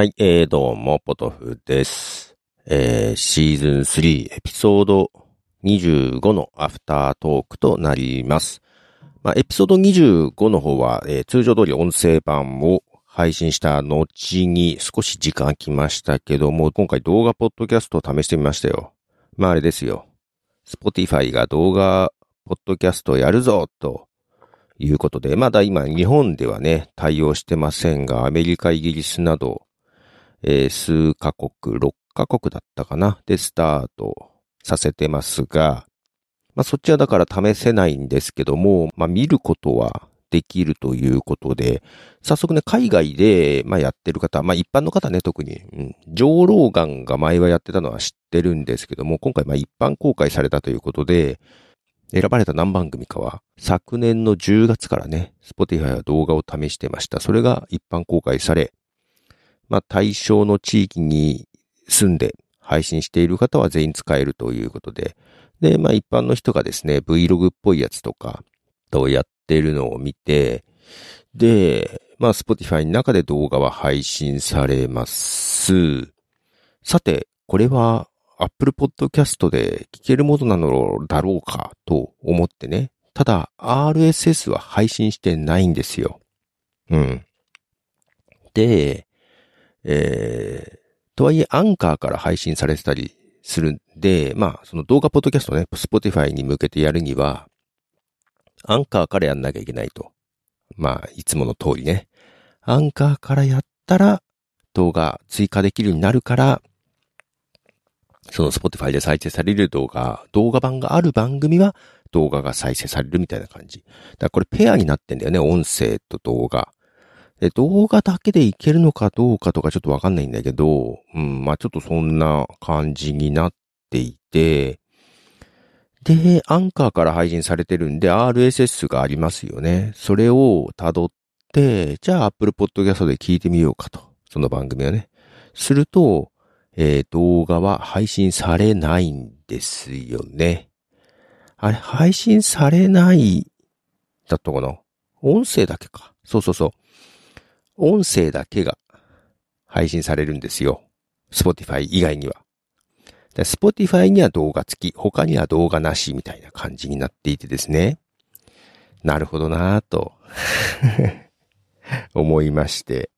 はい、えー、どうも、ポトフです。えー、シーズン3エピソード25のアフタートークとなります。まあ、エピソード25の方は、えー通常通り音声版を配信した後に少し時間空きましたけども、今回動画ポッドキャストを試してみましたよ。まああれですよ。Spotify が動画ポッドキャストをやるぞということで、まだ今日本ではね、対応してませんが、アメリカ、イギリスなど、えー数カ国、6カ国だったかなでスタートさせてますが、まあそっちはだから試せないんですけども、まあ見ることはできるということで、早速ね、海外で、まあやってる方、まあ一般の方ね、特に、うん、上老眼が前はやってたのは知ってるんですけども、今回まあ一般公開されたということで、選ばれた何番組かは、昨年の10月からね、Spotify は動画を試してました。それが一般公開され、まあ対象の地域に住んで配信している方は全員使えるということで、で、まあ一般の人がですね、Vlog っぽいやつとか、とやってるのを見て、で、まあ Spotify の中で動画は配信されます。さて、これは Apple Podcast で聞けるものなのだろうかと思ってね。ただ、RSS は配信してないんですよ。うん。で、えー、とはいえ、アンカーから配信されてたりするんで、まあ、その動画ポッドキャストね、Spotify に向けてやるには、アンカーからやんなきゃいけないと。まあ、いつもの通りね。アンカーからやったら、動画追加できるようになるから、その Spotify で再生される動画、動画版がある番組は動画が再生されるみたいな感じ。だからこれペアになってんだよね、音声と動画。で、動画だけでいけるのかどうかとかちょっとわかんないんだけど、うん、まあちょっとそんな感じになっていて、で、アンカーから配信されてるんで RSS がありますよね。それを辿って、じゃあ Apple Podcast で聞いてみようかと。その番組をね。すると、えー動画は配信されないんですよね。あれ、配信されない、だったかな？音声だけか。そうそうそう。音声だけが配信されるんですよ。Spotify 以外には。Spotify には動画付き、他には動画なしみたいな感じになっていてですね。なるほどなぁと 思いまして。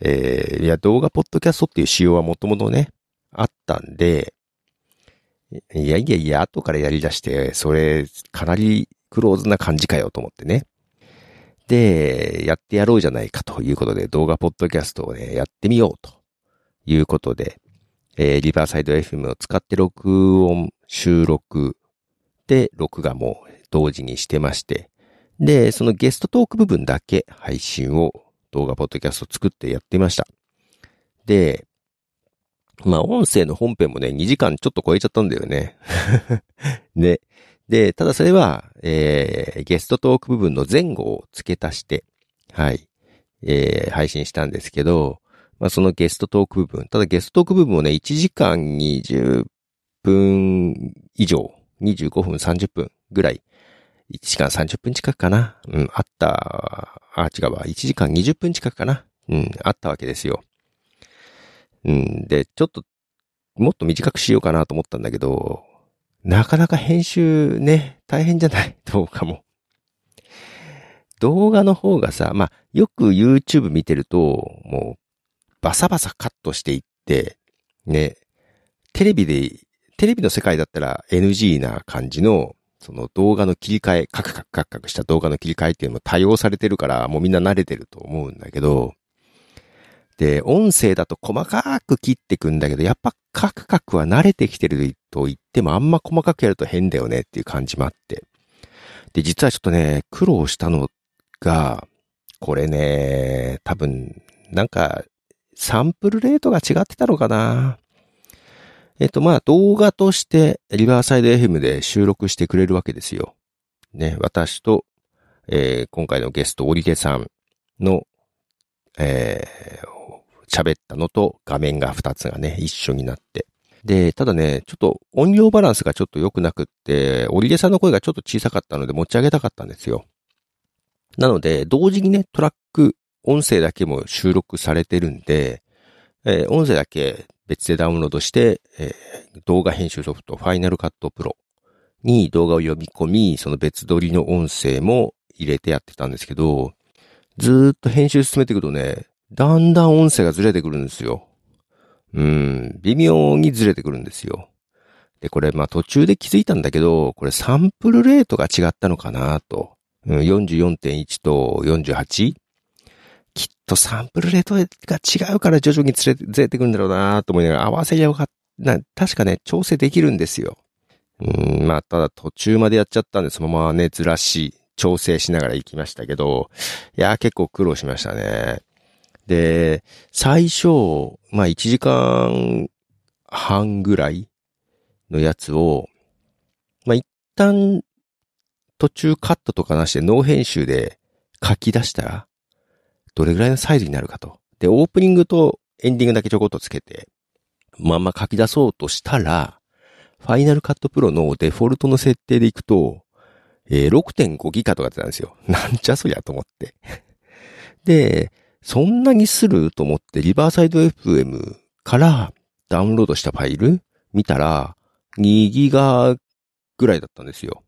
えーいや、動画ポッドキャストっていう仕様はもともとね、あったんで、いやいやいや、後からやり出して、それ、かなりクローズな感じかよと思ってね。で、やってやろうじゃないかということで、動画ポッドキャストをね、やってみようということで、えーリバーサイド FM を使って録音、収録で、録画も同時にしてまして、で、そのゲストトーク部分だけ配信を動画ポッドキャスト作ってやってました。で、まあ音声の本編もね、2時間ちょっと超えちゃったんだよね。で、で、ただそれは、えー、ゲストトーク部分の前後を付け足して、はい、えー、配信したんですけど、まあそのゲストトーク部分、ただゲストトーク部分をね、1時間20分以上、25分30分ぐらい、1時間30分近くかなうん、あった、あ、違うわ、1時間20分近くかなうん、あったわけですよ。うん、で、ちょっと、もっと短くしようかなと思ったんだけど、なかなか編集ね、大変じゃない動画も。動画の方がさ、まあ、よく YouTube 見てると、もう、バサバサカットしていって、ね、テレビで、テレビの世界だったら NG な感じの、その動画の切り替え、カクカクカクカクした動画の切り替えっていうのも多用されてるから、もうみんな慣れてると思うんだけど、で、音声だと細かく切ってくんだけど、やっぱカクカクは慣れてきてると言ってもあんま細かくやると変だよねっていう感じもあって。で、実はちょっとね、苦労したのが、これね、多分、なんか、サンプルレートが違ってたのかなえっと、まあ、動画として、リバーサイド FM で収録してくれるわけですよ。ね、私と、えー今回のゲスト、オリゲさんの、えー喋ったのと画面が2つがね、一緒になって。で、ただね、ちょっと音量バランスがちょっと良くなくって、オリゲさんの声がちょっと小さかったので持ち上げたかったんですよ。なので、同時にね、トラック、音声だけも収録されてるんで、えー、音声だけ別でダウンロードして、えー、動画編集ソフト、ファイナルカットプロに動画を読み込み、その別撮りの音声も入れてやってたんですけど、ずーっと編集進めていくとね、だんだん音声がずれてくるんですよ。うん、微妙にずれてくるんですよ。で、これ、まあ途中で気づいたんだけど、これサンプルレートが違ったのかなと。うん、44.1と 48? きっとサンプルレートが違うから徐々にずれずれてくるんだろうなと思いながら合わせりゃよかった。確かね、調整できるんですよ。うん、まあ、ただ途中までやっちゃったんで、そのままね、ずらし、調整しながら行きましたけど、いや、結構苦労しましたね。で、最初、まあ1時間半ぐらいのやつを、まあ一旦途中カットとかなしでノー編集で書き出したら、どれぐらいのサイズになるかと。で、オープニングとエンディングだけちょこっとつけて、まんま書き出そうとしたら、ファイナルカットプロのデフォルトの設定でいくと、えー、6.5ギガとかってたんですよ。なんじゃそりゃと思って。で、そんなにすると思ってリバーサイド FM からダウンロードしたファイル見たら2ギガぐらいだったんですよ。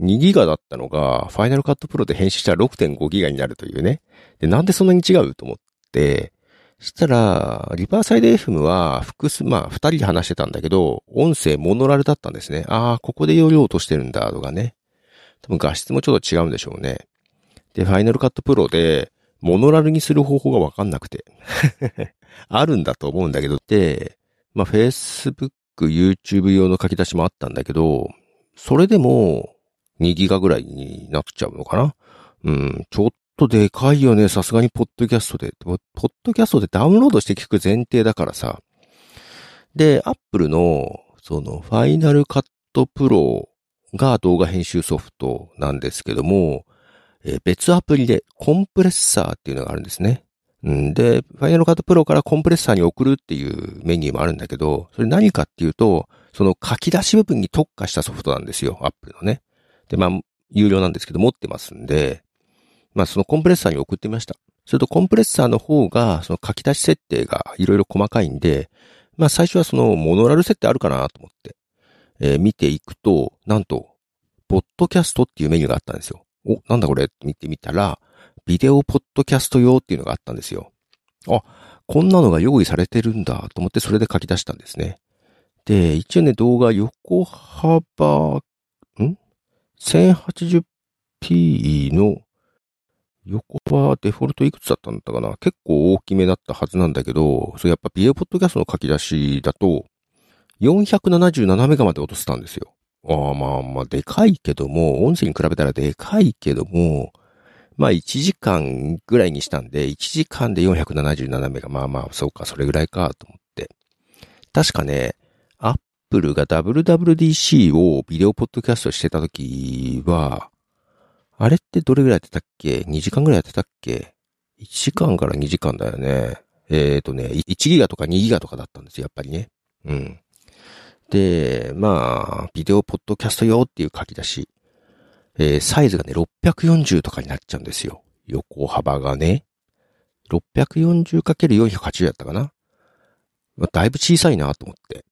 2ギガだったのが、ファイナルカットプロで編集したら6.5ギガになるというね。で、なんでそんなに違うと思って、したら、リバーサイド FM は複数、まあ、二人で話してたんだけど、音声モノラルだったんですね。ああ、ここで容量落としてるんだ、とかね。多分画質もちょっと違うんでしょうね。で、ファイナルカットプロで、モノラルにする方法がわかんなくて。あるんだと思うんだけど、で、まあ、Facebook、YouTube 用の書き出しもあったんだけど、それでも、2ギガぐらいになっちゃうのかなうん、ちょっとでかいよね。さすがにポッドキャストで。ポッドキャストでダウンロードして聞く前提だからさ。で、アップルの、その、ファイナルカットプロが動画編集ソフトなんですけども、えー、別アプリでコンプレッサーっていうのがあるんですね。うん、で、ファイナルカットプロからコンプレッサーに送るっていうメニューもあるんだけど、それ何かっていうと、その書き出し部分に特化したソフトなんですよ、アップルのね。で、まあ、有料なんですけど、持ってますんで、まあ、そのコンプレッサーに送ってみました。すると、コンプレッサーの方が、その書き出し設定がいろいろ細かいんで、まあ、最初はそのモノラル設定あるかなと思って、えー、見ていくと、なんと、ポッドキャストっていうメニューがあったんですよ。お、なんだこれ？見てみたら、ビデオポッドキャスト用っていうのがあったんですよ。あ、こんなのが用意されてるんだと思ってそれで書き出したんですね。で、一応ね、動画横幅、ん？1080p の横はデフォルトいくつだったんだかな？結構大きめだったはずなんだけど、それやっぱビデオポッドキャストの書き出しだと、477メガまで落とせたんですよ。ああ、まあまあ、でかいけども、音声に比べたらでかいけども、まあ1時間ぐらいにしたんで、1時間で477メガ、まあまあ、そうか、それぐらいかと思って。確かね、アップルが WWDC をビデオポッドキャストしてた時は、あれってどれぐらいやってたっけ ?2 時間ぐらいやってたっけ ?1 時間から2時間だよね。えっ、ー、とね、1ギガとか2ギガとかだったんですよ、やっぱりね。うん。で、まあ、ビデオポッドキャスト用っていう書き出し。えー、サイズがね、640とかになっちゃうんですよ。横幅がね。640×480 やったかな。まあ、だいぶ小さいなと思って。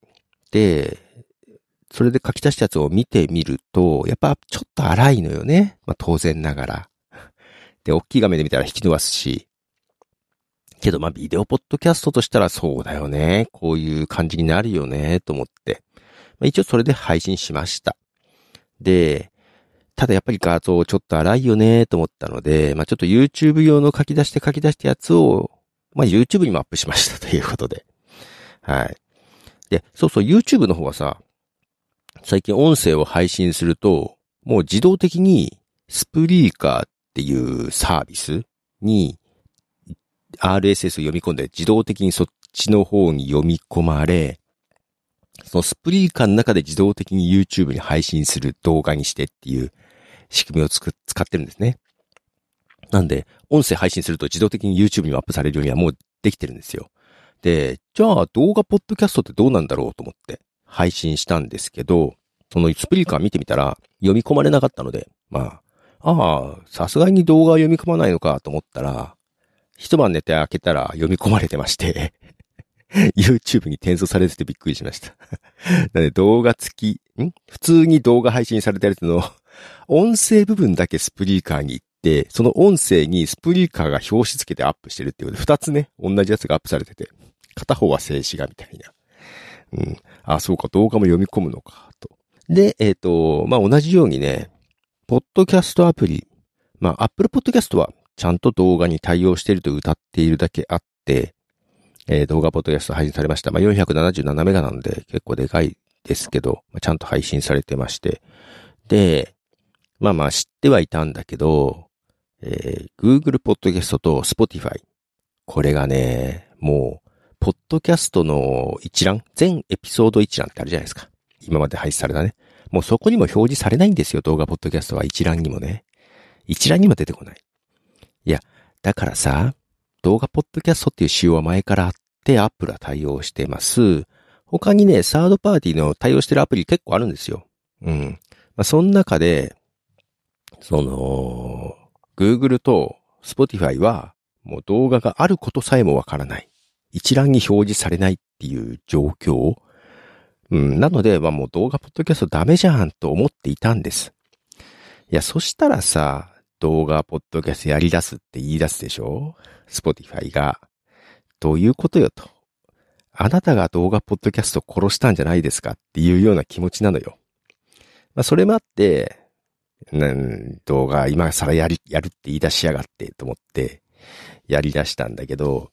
で、それで書き出したやつを見てみると、やっぱちょっと荒いのよね。まあ当然ながら。で、大きい画面で見たら引き伸ばすし。けどまあビデオポッドキャストとしたらそうだよね。こういう感じになるよね、と思って。まあ、一応それで配信しました。で、ただやっぱり画像ちょっと荒いよね、と思ったので、まあちょっと YouTube 用の書き出して書き出したやつを、まあ YouTube にもアップしましたということで。はい。で、そうそう、YouTube の方はさ、最近音声を配信すると、もう自動的にスプリーカーっていうサービスに RSS を読み込んで自動的にそっちの方に読み込まれ、そのスプリーカーの中で自動的に YouTube に配信する動画にしてっていう仕組みをつく、使ってるんですね。なんで、音声配信すると自動的に YouTube にアップされるようにはもうできてるんですよ。で、じゃあ動画ポッドキャストってどうなんだろうと思って配信したんですけど、そのスプリーカー見てみたら読み込まれなかったので、まあ、ああ、さすがに動画は読み込まないのかと思ったら、一晩寝て開けたら読み込まれてまして YouTube に転送されててびっくりしました。なので動画付き、ん？普通に動画配信されたやつの音声部分だけスプリーカーに行って、その音声にスプリーカーが表紙付けてアップしてるっていうことで、二つね、同じやつがアップされてて、片方は静止画みたいな。うん。あ、そうか、動画も読み込むのか、と。で、えっ、ー、と、まあ、同じようにね、ポッドキャストアプリ、まあ、Apple Podcast はちゃんと動画に対応していると歌っているだけあって、えー、動画ポッドキャスト配信されました。まあ、477メガなんで結構でかいですけど、まあ、ちゃんと配信されてまして。で、まあまあ知ってはいたんだけど、えー、Google Podcast と Spotify。これがね、もう、ポッドキャストの一覧、全エピソード一覧ってあるじゃないですか。今まで配信されたね。もうそこにも表示されないんですよ、動画ポッドキャストは一覧にもね。一覧にも出てこない。いや、だからさ、動画ポッドキャストっていう仕様は前からあって、Apple は対応してます。他にね、サードパーティーの対応してるアプリ結構あるんですよ。うん。まあ、その中で、その、Google と Spotify は、もう動画があることさえもわからない。一覧に表示されないっていう状況。うん、なので、まあもう動画ポッドキャストダメじゃんと思っていたんです。いや、そしたらさ、動画ポッドキャストやり出すって言い出すでしょ ?Spotify が。どういうことよと。あなたが動画ポッドキャスト殺したんじゃないですかっていうような気持ちなのよ。まあそれもあって、うん動画今更やり、やるって言い出しやがってと思ってやり出したんだけど、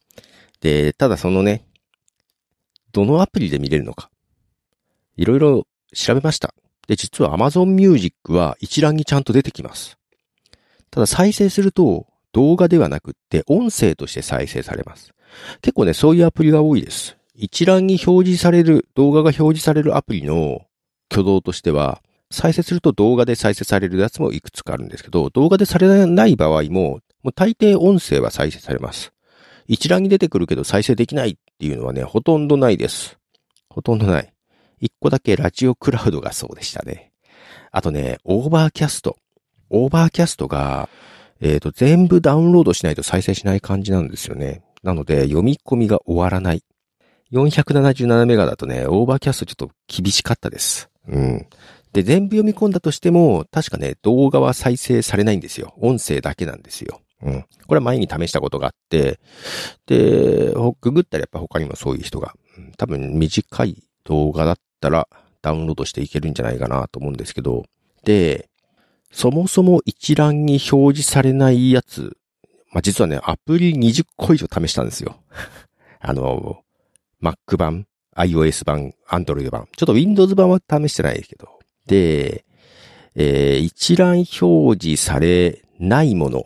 で、ただそのね、どのアプリで見れるのか。いろいろ調べました。で、実は Amazon Music は一覧にちゃんと出てきます。ただ再生すると動画ではなくって音声として再生されます。結構ね、そういうアプリが多いです。一覧に表示される、動画が表示されるアプリの挙動としては、再生すると動画で再生されるやつもいくつかあるんですけど、動画でされない場合も、もう大抵音声は再生されます。一覧に出てくるけど再生できないっていうのはね、ほとんどないです。ほとんどない。一個だけラジオクラウドがそうでしたね。あとね、オーバーキャスト。オーバーキャストが、えっ、ー、と、全部ダウンロードしないと再生しない感じなんですよね。なので、読み込みが終わらない。477メガだとね、オーバーキャストちょっと厳しかったです。うん。で、全部読み込んだとしても、確かね、動画は再生されないんですよ。音声だけなんですよ。うん。これは前に試したことがあって、で、ググったらやっぱ他にもそういう人が、多分短い動画だったらダウンロードしていけるんじゃないかなと思うんですけど、で、そもそも一覧に表示されないやつ、まあ、実はね、アプリ20個以上試したんですよ。あの、Mac 版、iOS 版、Android 版。ちょっと Windows 版は試してないですけど、で、えー、一覧表示されないもの、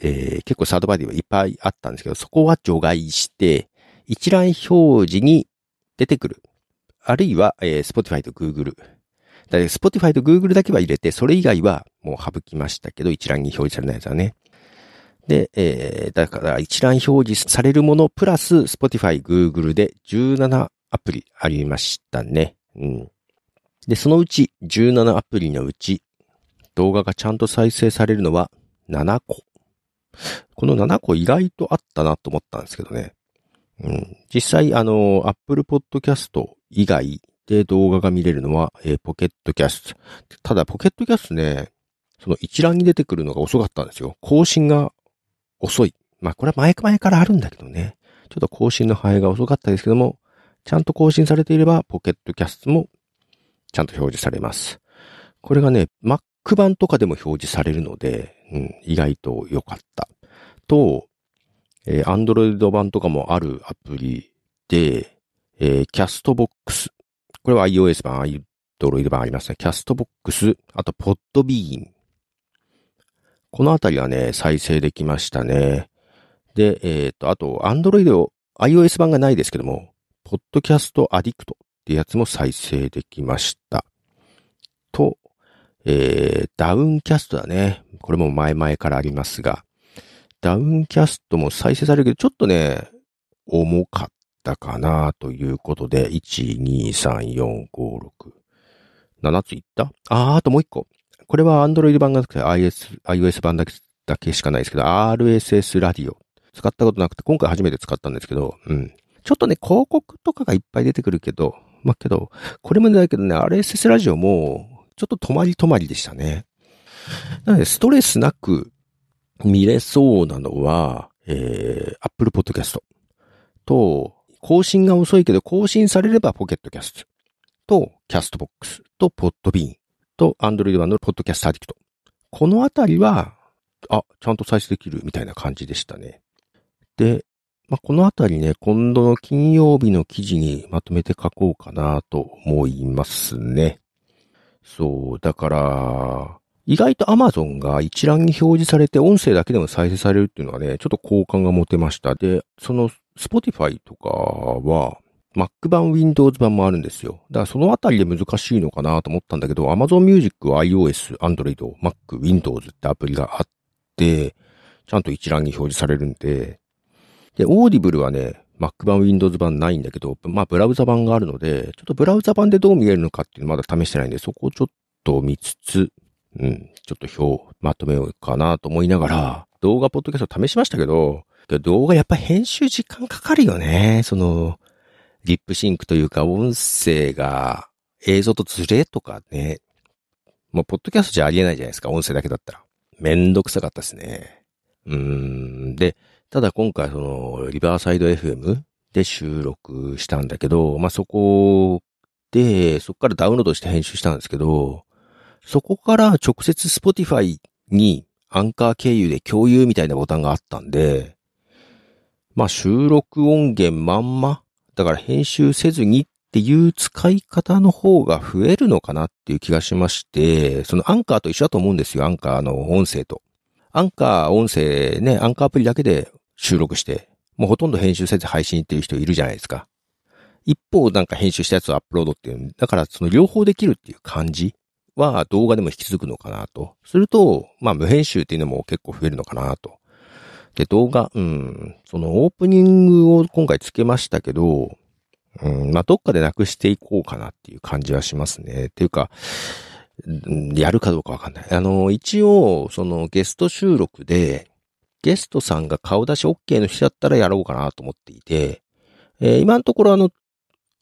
えー、結構サードバディはいっぱいあったんですけど、そこは除外して、一覧表示に出てくる。あるいは、えー、Spotify と Google。だ Spotify と Google だけは入れて、それ以外はもう省きましたけど、一覧に表示されないやつはね。で、えー、だから一覧表示されるものプラス Spotify、Google で17アプリありましたね。うん。で、そのうち17アプリのうち動画がちゃんと再生されるのは7個。この7個意外とあったなと思ったんですけどね。うん、実際、あの、Apple Podcast 以外で動画が見れるのは、えー、ポケットキャスト。ただ、ポケットキャストね、その一覧に出てくるのが遅かったんですよ。更新が遅い。まあ、これは前々からあるんだけどね。ちょっと更新の範囲が遅かったですけども、ちゃんと更新されていれば、ポケットキャストもちゃんと表示されます。これがね、Mac 版とかでも表示されるので、うん、意外と良かった。と、えー、Android 版とかもあるアプリで、えー、Castbox。これは iOS 版、Android 版ありますね。Castbox、あと Podbean。このあたりはね、再生できましたね。で、えっ、ー、と、あと、Android、iOS 版がないですけども、Podcast Addict ってやつも再生できました。と、えー、ダウンキャストだね。これも前々からありますが、ダウンキャストも再生されるけど、ちょっとね、重かったかなということで、1、2、3、4、5、6、7ついった？あー、あともう一個。これは Android 版がなくて iOS、iOS 版だけだけしかないですけど、RSS ラディオ。使ったことなくて、今回初めて使ったんですけど、うん。ちょっとね、広告とかがいっぱい出てくるけど、まあ、けど、これもだけどね、RSS ラジオも、ちょっと止まり止まりでしたね。なので、ストレスなく見れそうなのは、えー、Apple Podcast と、更新が遅いけど更新されればポケットキャストと、キャストボックスと、ポッドビーンと、Android 版のポッドキャストアディクト。このあたりは、あ、ちゃんと再生できるみたいな感じでしたね。で、まあ、このあたりね、今度の金曜日の記事にまとめて書こうかなと思いますね。そう、だから、意外と Amazon が一覧に表示されて音声だけでも再生されるっていうのはね、ちょっと好感が持てました。で、その Spotify とかは Mac 版 Windows 版もあるんですよ。だからそのあたりで難しいのかなと思ったんだけど、Amazon Music は iOS、Android、Mac、Windows ってアプリがあって、ちゃんと一覧に表示されるんで、で、Audible はね、Mac 版 Windows 版ないんだけど、まあブラウザ版があるので、ちょっとブラウザ版でどう見えるのかっていうのまだ試してないんで、そこをちょっと見つつ、うん、ちょっと表まとめようかなと思いながら、動画ポッドキャスト試しましたけど、動画やっぱ編集時間かかるよね。その、リップシンクというか音声が映像とズレとかね。もうポッドキャストじゃありえないじゃないですか。音声だけだったら。めんどくさかったですね。うーん。で、ただ今回その、リバーサイド FM で収録したんだけど、まあ、そこで、そこからダウンロードして編集したんですけど、そこから直接 Spotify にアンカー経由で共有みたいなボタンがあったんで、まあ収録音源まんま、だから編集せずにっていう使い方の方が増えるのかなっていう気がしまして、そのアンカーと一緒だと思うんですよ、アンカーの音声と。アンカー音声ね、アンカーアプリだけで収録して、もうほとんど編集せず配信っていう人いるじゃないですか。一方なんか編集したやつをアップロードっていう、だからその両方できるっていう感じは動画でも引き続くのかなと。すると、まあ無編集っていうのも結構増えるのかなと。で、動画、うん、そのオープニングを今回つけましたけど、うん、まあどっかでなくしていこうかなっていう感じはしますね。っていうか、やるかどうかわかんない。あの、一応、そのゲスト収録で、ゲストさんが顔出し OK の人だったらやろうかなと思っていて、えー、今のところあの、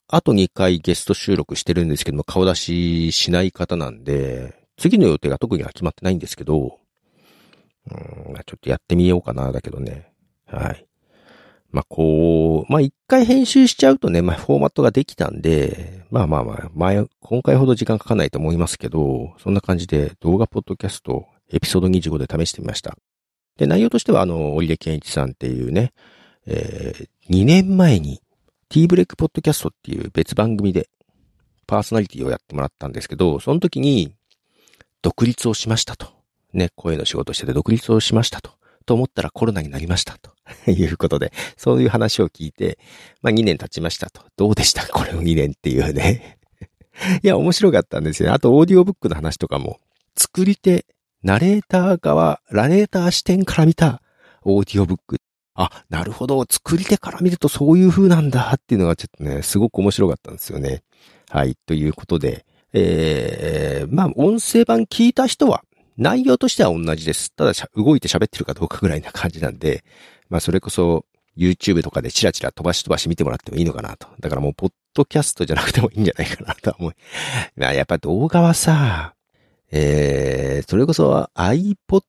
あと2回ゲスト収録してるんですけども、顔出ししない方なんで、次の予定が特には決まってないんですけど、うん、ちょっとやってみようかな、だけどね。はい。まあ、こう、まあ、一回編集しちゃうとね、まあ、フォーマットができたんで、まあまあまあ、前、今回ほど時間かかないと思いますけど、そんな感じで動画ポッドキャストエピソード25で試してみました。で、内容としては、あの、折出健一さんっていうね、えー、2年前に T ブレイクポッドキャストっていう別番組でパーソナリティをやってもらったんですけど、その時に独立をしましたと。ね、声の仕事してて独立をしましたと。と思ったらコロナになりましたと。いうことで、そういう話を聞いて、まあ2年経ちましたと。どうでした？これを2年っていうね。いや、面白かったんですよ。あと、オーディオブックの話とかも、作り手、ナレーター側、ラネーター視点から見たオーディオブックあ、なるほど、作り手から見るとそういう風なんだっていうのがちょっとね、すごく面白かったんですよね。はい、ということで、えー、まあ、音声版聞いた人は、内容としては同じです。ただ、動いて喋ってるかどうかぐらいな感じなんで、まあ、それこそ、YouTube とかでチラチラ飛ばし飛ばし見てもらってもいいのかなと。だからもう、ポッドキャストじゃなくてもいいんじゃないかなと思う。まあ、やっぱ動画はさ、えー、それこそ iPod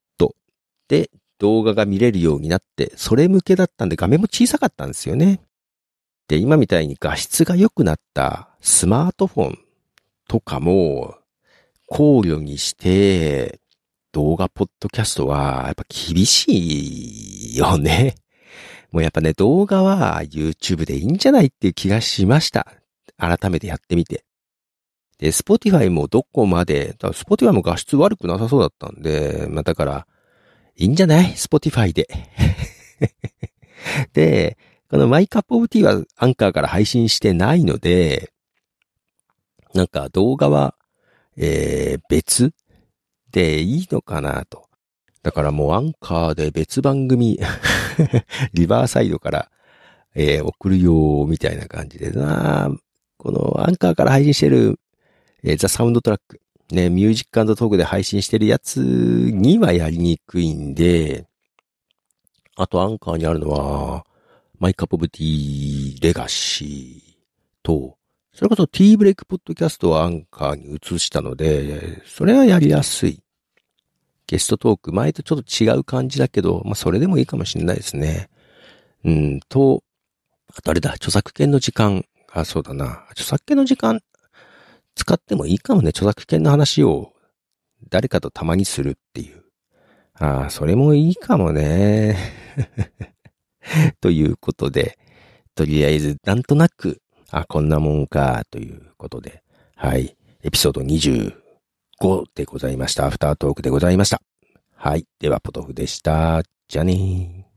で動画が見れるようになって、それ向けだったんで画面も小さかったんですよね。で、今みたいに画質が良くなったスマートフォンとかも考慮にして、動画ポッドキャストはやっぱ厳しいよね。もうやっぱね、動画は YouTube でいいんじゃないっていう気がしました。改めてやってみて。で、Spotify もどこまで、Spotify も画質悪くなさそうだったんで、まあだから、いいんじゃない？スポティファイで。で、このマイカップオブティーはアンカーから配信してないので、なんか動画は、えー、別？でいいのかなと。だからもうアンカーで別番組 リバーサイドから、えー、送るよみたいな感じでなこのアンカーから配信してる、えー、ザ・サウンドトラック。ね、ミュージックトークで配信してるやつにはやりにくいんで、あとアンカーにあるのは、マイカップオブティレガシーと、それこそティーブレイクポッドキャストをアンカーに移したので、それはやりやすい。ゲストトーク、前とちょっと違う感じだけど、まあそれでもいいかもしれないですね。うんと、あとあれだ、著作権の時間。あ、そうだな。著作権の時間使ってもいいかもね。著作権の話を誰かとたまにするっていう。ああ、それもいいかもね。ということで、とりあえず、なんとなく、あ、こんなもんか、ということで、はい。エピソード25でございました。アフタートークでございました。はい。では、ポトフでした。じゃねー。